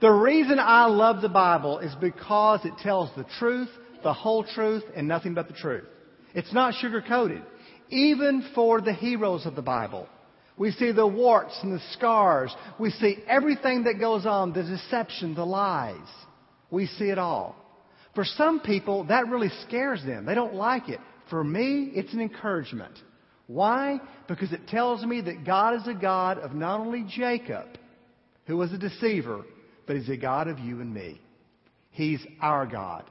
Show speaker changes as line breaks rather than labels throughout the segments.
The reason I love the Bible is because it tells the truth, the whole truth, and nothing but the truth. It's not sugar coated. Even for the heroes of the Bible. We see the warts and the scars. We see everything that goes on, the deception, the lies. We see it all. For some people, that really scares them. They don't like it. For me, it's an encouragement. Why? Because it tells me that God is a God of not only Jacob, who was a deceiver, but He's a God of you and me. He's our God.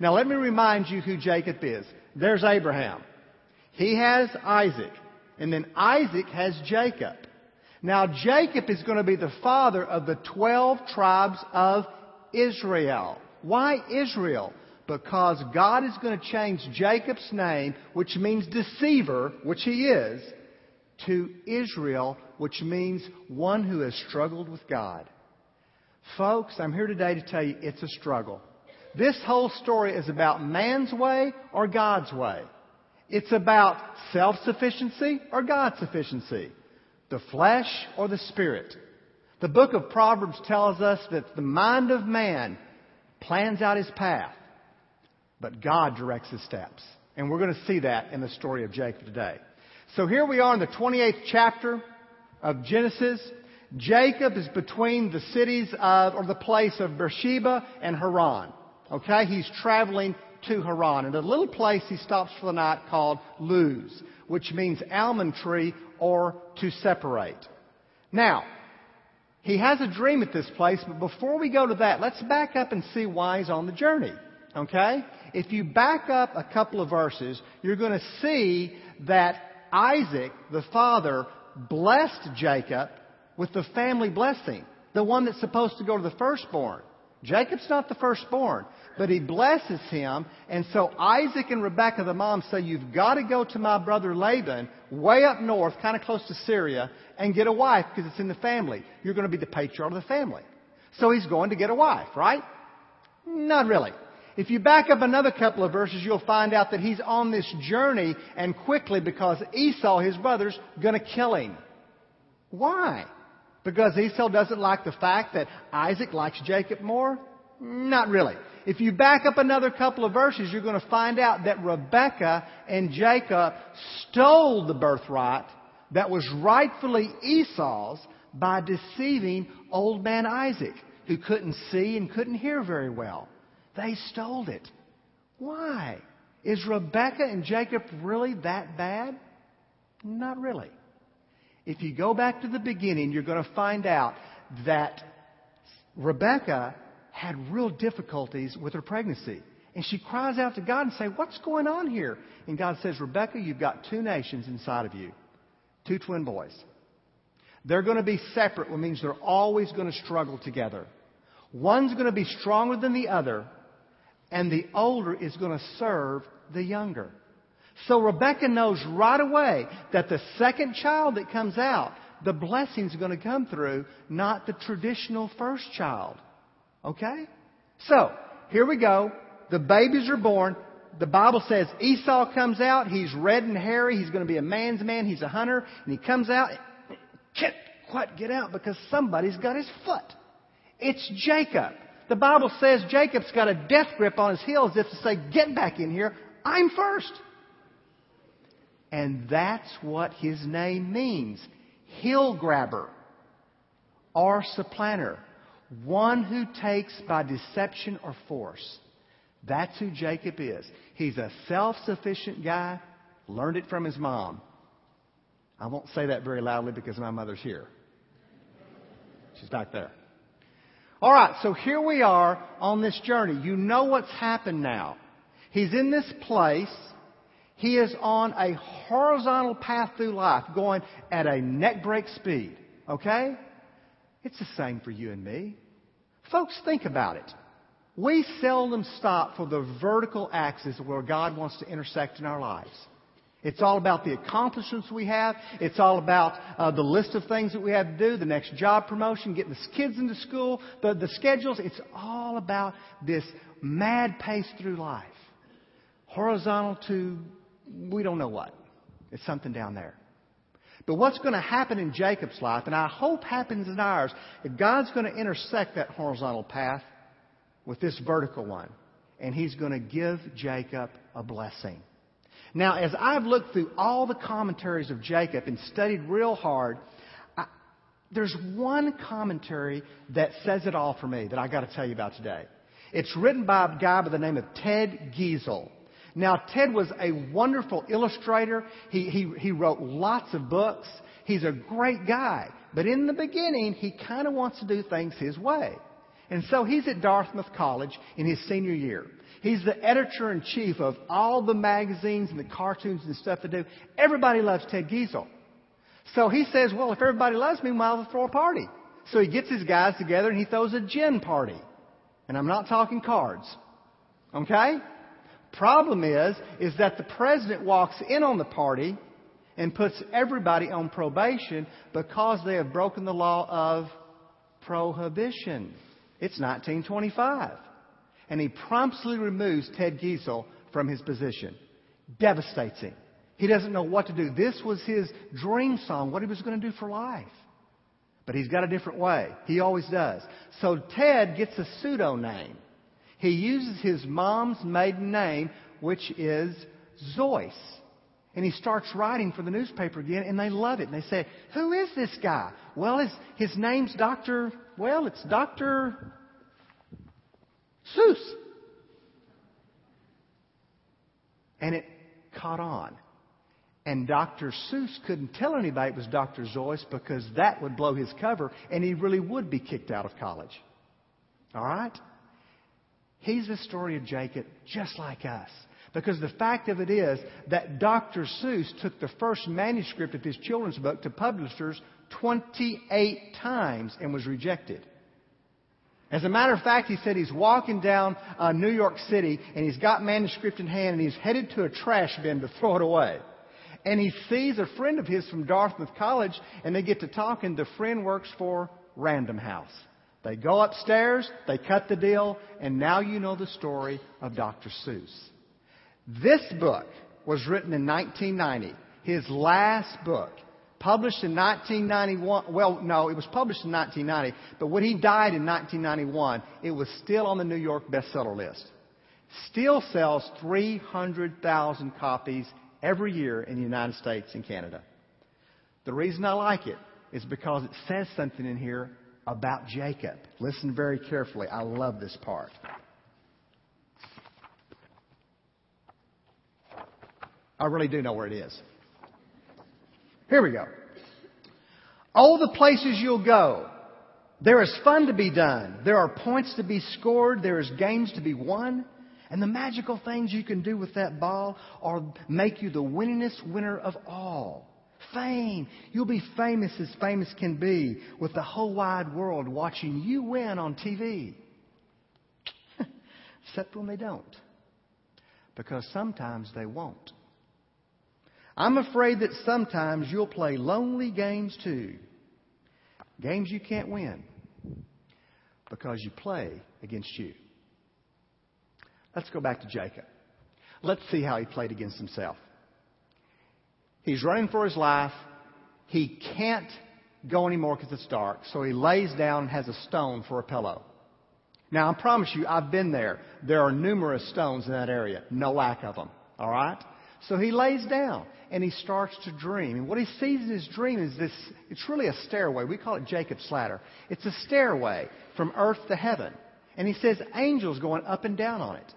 Now let me remind you who Jacob is. There's Abraham. He has Isaac. And then Isaac has Jacob. Now Jacob is going to be the father of the 12 tribes of Israel. Why Israel? Because God is going to change Jacob's name, which means deceiver, which he is, to Israel, which means one who has struggled with God. Folks, I'm here today to tell you it's a struggle. This whole story is about man's way or God's way. It's about self-sufficiency or God's sufficiency. The flesh or the spirit. The book of Proverbs tells us that the mind of man plans out his path, but God directs his steps. And we're going to see that in the story of Jacob today. So here we are in the 28th chapter of Genesis. Jacob is between the cities of, or the place of Beersheba and Haran. Okay? He's traveling to Haran. And a little place he stops for the night called Luz, which means almond tree or to separate. Now, he has a dream at this place, but before we go to that, let's back up and see why he's on the journey. Okay? If you back up a couple of verses, you're going to see that Isaac, the father, blessed Jacob with the family blessing, the one that's supposed to go to the firstborn. Jacob's not the firstborn, but he blesses him. And so Isaac and Rebekah, the mom, say, You've got to go to my brother Laban, way up north, kind of close to Syria, and get a wife because it's in the family. You're going to be the patriarch of the family. So he's going to get a wife, right? Not really. If you back up another couple of verses, you'll find out that he's on this journey and quickly because Esau, his brother's, going to kill him. Why? Because Esau doesn't like the fact that Isaac likes Jacob more? Not really. If you back up another couple of verses, you're going to find out that Rebekah and Jacob stole the birthright that was rightfully Esau's by deceiving old man Isaac, who couldn't see and couldn't hear very well. They stole it. Why? Is Rebekah and Jacob really that bad? Not really. If you go back to the beginning, you're going to find out that Rebecca had real difficulties with her pregnancy. And she cries out to God and say, what's going on here? And God says, Rebecca, you've got two nations inside of you. Two twin boys. They're going to be separate, which means they're always going to struggle together. One's going to be stronger than the other, and the older is going to serve the younger. So Rebecca knows right away that the second child that comes out, the blessing's going to come through, not the traditional first child. Okay? So, here we go. The babies are born. The Bible says Esau comes out. He's red and hairy. He's going to be a man's man. He's a hunter. And he comes out. Can't quite get out because somebody's got his foot. It's Jacob. The Bible says Jacob's got a death grip on his heels as if to say, get back in here. I'm first. And that's what his name means. Heel grabber or supplanter. One who takes by deception or force. That's who Jacob is. He's a self-sufficient guy, learned it from his mom. I won't say that very loudly because my mother's here. She's back there. All right, so here we are on this journey. You know what's happened now. He's in this place he is on a horizontal path through life, going at a neck break speed. Okay? It's the same for you and me. Folks, think about it. We seldom stop for the vertical axis where God wants to intersect in our lives. It's all about the accomplishments we have. It's all about uh, the list of things that we have to do, the next job promotion, getting the kids into school, the, the schedules. It's all about this mad pace through life. Horizontal to we don't know what. It's something down there. But what's going to happen in Jacob's life, and I hope happens in ours, that God's going to intersect that horizontal path with this vertical one. And He's going to give Jacob a blessing. Now, as I've looked through all the commentaries of Jacob and studied real hard, I, there's one commentary that says it all for me that I got to tell you about today. It's written by a guy by the name of Ted Geisel. Now, Ted was a wonderful illustrator. He, he, he wrote lots of books. He's a great guy. But in the beginning, he kind of wants to do things his way. And so he's at Dartmouth College in his senior year. He's the editor in chief of all the magazines and the cartoons and stuff to do. Everybody loves Ted Geisel. So he says, well, if everybody loves me, as well throw a party. So he gets his guys together and he throws a gin party. And I'm not talking cards. Okay? Problem is, is that the president walks in on the party and puts everybody on probation because they have broken the law of prohibition. It's 1925. And he promptly removes Ted Geisel from his position. Devastates him. He doesn't know what to do. This was his dream song, what he was going to do for life. But he's got a different way. He always does. So Ted gets a pseudo name. He uses his mom's maiden name, which is Zois. And he starts writing for the newspaper again, and they love it. And they say, Who is this guy? Well, his, his name's Dr. Well, it's Dr. Seuss. And it caught on. And Dr. Seuss couldn't tell anybody it was Dr. Zois because that would blow his cover, and he really would be kicked out of college. All right? He's the story of Jacob just like us. Because the fact of it is that Dr. Seuss took the first manuscript of his children's book to publishers 28 times and was rejected. As a matter of fact, he said he's walking down uh, New York City and he's got manuscript in hand and he's headed to a trash bin to throw it away. And he sees a friend of his from Dartmouth College and they get to talking. The friend works for Random House. They go upstairs, they cut the deal, and now you know the story of Dr. Seuss. This book was written in 1990, his last book, published in 1991. Well, no, it was published in 1990, but when he died in 1991, it was still on the New York bestseller list. Still sells 300,000 copies every year in the United States and Canada. The reason I like it is because it says something in here about Jacob. Listen very carefully. I love this part. I really do know where it is. Here we go. All the places you'll go, there is fun to be done. There are points to be scored. There is games to be won. And the magical things you can do with that ball are make you the winningest winner of all. Fame. You'll be famous as famous can be with the whole wide world watching you win on TV. Except when they don't. Because sometimes they won't. I'm afraid that sometimes you'll play lonely games too. Games you can't win because you play against you. Let's go back to Jacob. Let's see how he played against himself. He's running for his life. He can't go anymore because it's dark. So he lays down and has a stone for a pillow. Now, I promise you, I've been there. There are numerous stones in that area. No lack of them. All right? So he lays down and he starts to dream. And what he sees in his dream is this it's really a stairway. We call it Jacob's ladder. It's a stairway from earth to heaven. And he says angels going up and down on it.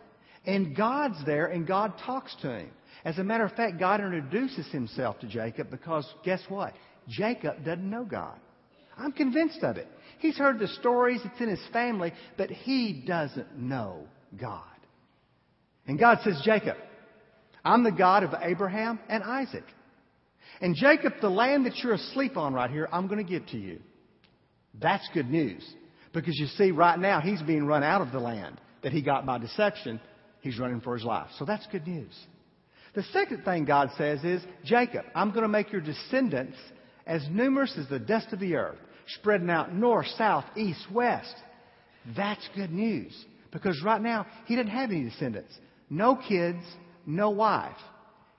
And God's there and God talks to him. As a matter of fact, God introduces himself to Jacob because guess what? Jacob doesn't know God. I'm convinced of it. He's heard the stories, it's in his family, but he doesn't know God. And God says, Jacob, I'm the God of Abraham and Isaac. And Jacob, the land that you're asleep on right here, I'm going to give to you. That's good news. Because you see, right now, he's being run out of the land that he got by deception. He's running for his life. So that's good news. The second thing God says is, Jacob, I'm going to make your descendants as numerous as the dust of the earth, spreading out north, south, east, west. That's good news. Because right now, he didn't have any descendants. No kids, no wife.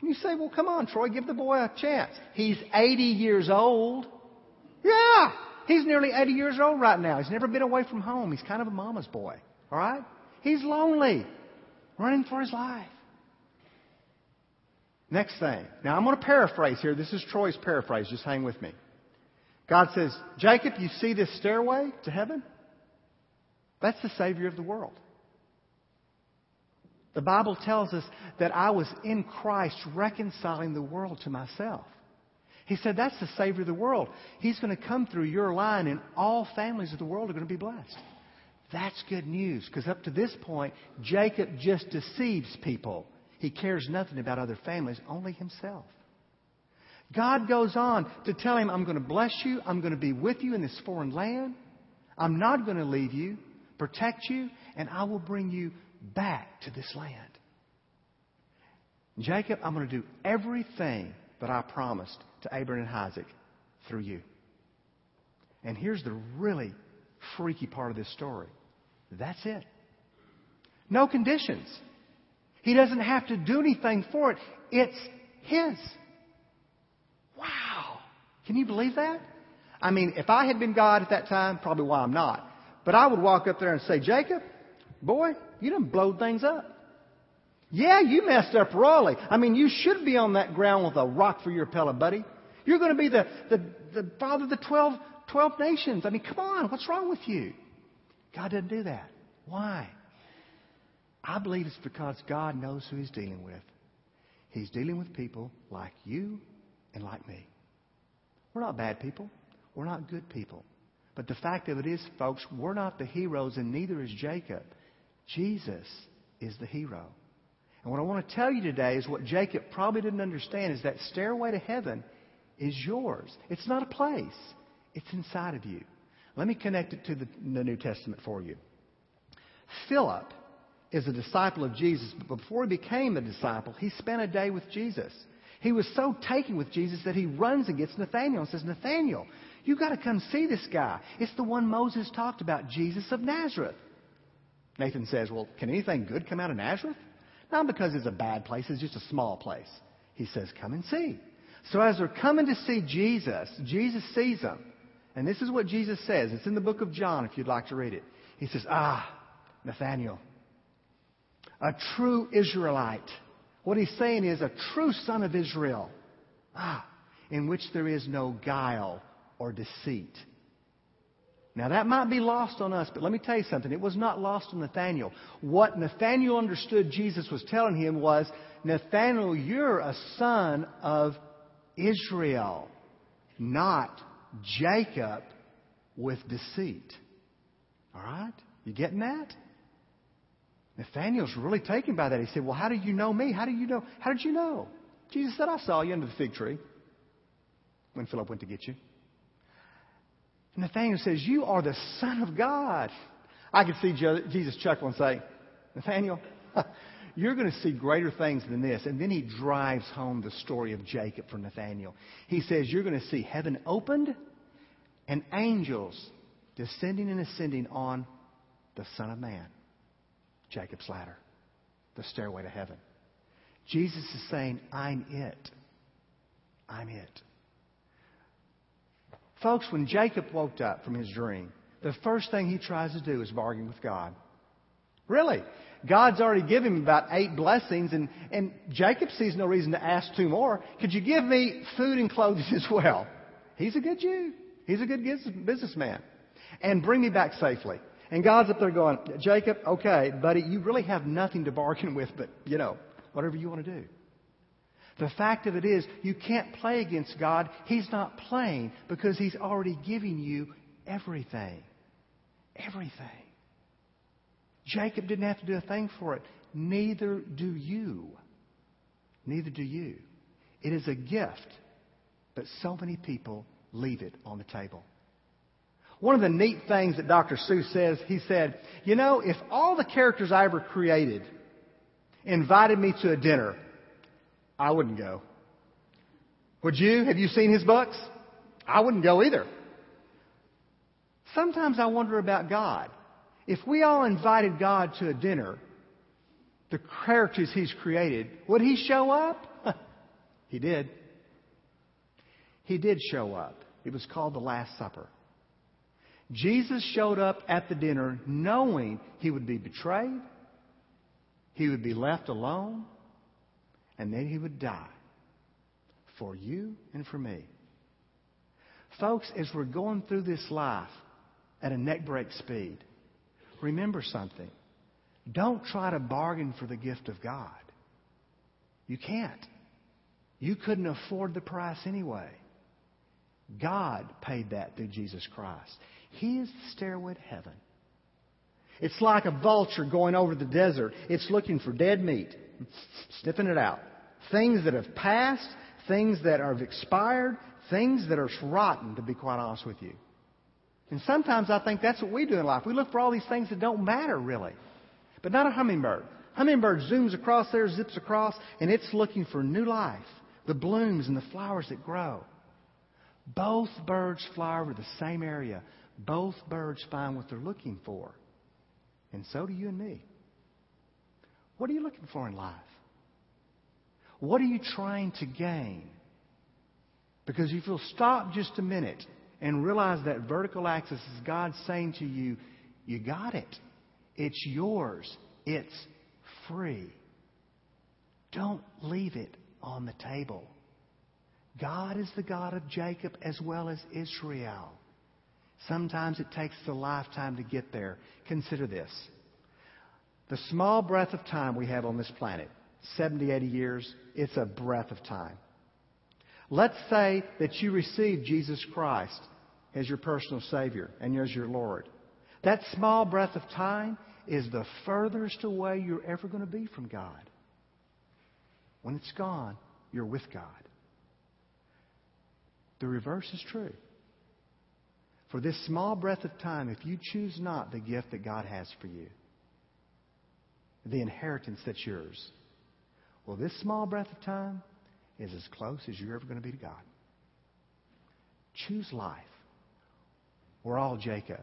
And you say, well, come on, Troy, give the boy a chance. He's 80 years old. Yeah, he's nearly 80 years old right now. He's never been away from home. He's kind of a mama's boy. All right? He's lonely, running for his life. Next thing. Now I'm going to paraphrase here. This is Troy's paraphrase. Just hang with me. God says, Jacob, you see this stairway to heaven? That's the Savior of the world. The Bible tells us that I was in Christ reconciling the world to myself. He said, That's the Savior of the world. He's going to come through your line, and all families of the world are going to be blessed. That's good news, because up to this point, Jacob just deceives people. He cares nothing about other families, only himself. God goes on to tell him, I'm going to bless you. I'm going to be with you in this foreign land. I'm not going to leave you, protect you, and I will bring you back to this land. Jacob, I'm going to do everything that I promised to Abraham and Isaac through you. And here's the really freaky part of this story. That's it. No conditions. He doesn't have to do anything for it. It's His. Wow. Can you believe that? I mean, if I had been God at that time, probably why I'm not. But I would walk up there and say, Jacob, boy, you done blowed things up. Yeah, you messed up royally. I mean, you should be on that ground with a rock for your pillow, buddy. You're going to be the, the, the father of the 12, 12 nations. I mean, come on, what's wrong with you? God doesn't do that. Why? I believe it's because God knows who He's dealing with. He's dealing with people like you and like me. We're not bad people. We're not good people. But the fact of it is, folks, we're not the heroes, and neither is Jacob. Jesus is the hero. And what I want to tell you today is what Jacob probably didn't understand is that stairway to heaven is yours. It's not a place, it's inside of you. Let me connect it to the, the New Testament for you. Philip is a disciple of Jesus, but before he became a disciple, he spent a day with Jesus. He was so taken with Jesus that he runs and gets Nathaniel and says, Nathaniel, you've got to come see this guy. It's the one Moses talked about, Jesus of Nazareth. Nathan says, Well, can anything good come out of Nazareth? Not because it's a bad place, it's just a small place. He says, Come and see. So as they're coming to see Jesus, Jesus sees them. And this is what Jesus says. It's in the book of John if you'd like to read it. He says, Ah, Nathaniel, a true Israelite. What he's saying is a true son of Israel, ah, in which there is no guile or deceit. Now that might be lost on us, but let me tell you something. It was not lost on Nathaniel. What Nathaniel understood Jesus was telling him was, Nathaniel, you're a son of Israel, not Jacob with deceit. All right? You getting that? Nathaniel's really taken by that. He said, Well, how do you know me? How do you know? How did you know? Jesus said, I saw you under the fig tree when Philip went to get you. And Nathaniel says, You are the Son of God. I could see Jesus chuckle and say, Nathaniel, you're going to see greater things than this. And then he drives home the story of Jacob for Nathaniel. He says, You're going to see heaven opened and angels descending and ascending on the Son of Man. Jacob's ladder, the stairway to heaven. Jesus is saying, I'm it. I'm it. Folks, when Jacob woke up from his dream, the first thing he tries to do is bargain with God. Really? God's already given him about eight blessings, and, and Jacob sees no reason to ask two more. Could you give me food and clothing as well? He's a good Jew. He's a good businessman. And bring me back safely. And God's up there going, Jacob, okay, buddy, you really have nothing to bargain with, but, you know, whatever you want to do. The fact of it is, you can't play against God. He's not playing because He's already giving you everything. Everything. Jacob didn't have to do a thing for it. Neither do you. Neither do you. It is a gift, but so many people leave it on the table. One of the neat things that Dr. Seuss says, he said, You know, if all the characters I ever created invited me to a dinner, I wouldn't go. Would you? Have you seen his books? I wouldn't go either. Sometimes I wonder about God. If we all invited God to a dinner, the characters he's created, would he show up? He did. He did show up. It was called the Last Supper. Jesus showed up at the dinner knowing he would be betrayed, he would be left alone, and then he would die for you and for me. Folks, as we're going through this life at a neckbreak speed, remember something. Don't try to bargain for the gift of God. You can't. You couldn't afford the price anyway. God paid that through Jesus Christ. He is the stairway to heaven. It's like a vulture going over the desert. It's looking for dead meat, sniffing it out. Things that have passed, things that have expired, things that are rotten, to be quite honest with you. And sometimes I think that's what we do in life. We look for all these things that don't matter really. But not a hummingbird. Hummingbird zooms across there, zips across, and it's looking for new life. The blooms and the flowers that grow. Both birds fly over the same area. Both birds find what they're looking for. And so do you and me. What are you looking for in life? What are you trying to gain? Because if you'll stop just a minute and realize that vertical axis is God saying to you, you got it. It's yours. It's free. Don't leave it on the table. God is the God of Jacob as well as Israel. Sometimes it takes a lifetime to get there. Consider this. The small breath of time we have on this planet, 70, 80 years, it's a breath of time. Let's say that you receive Jesus Christ as your personal Savior and as your Lord. That small breath of time is the furthest away you're ever going to be from God. When it's gone, you're with God. The reverse is true. For this small breath of time, if you choose not the gift that God has for you, the inheritance that's yours, well, this small breath of time is as close as you're ever going to be to God. Choose life. We're all Jacob.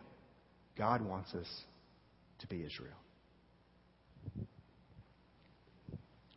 God wants us to be Israel.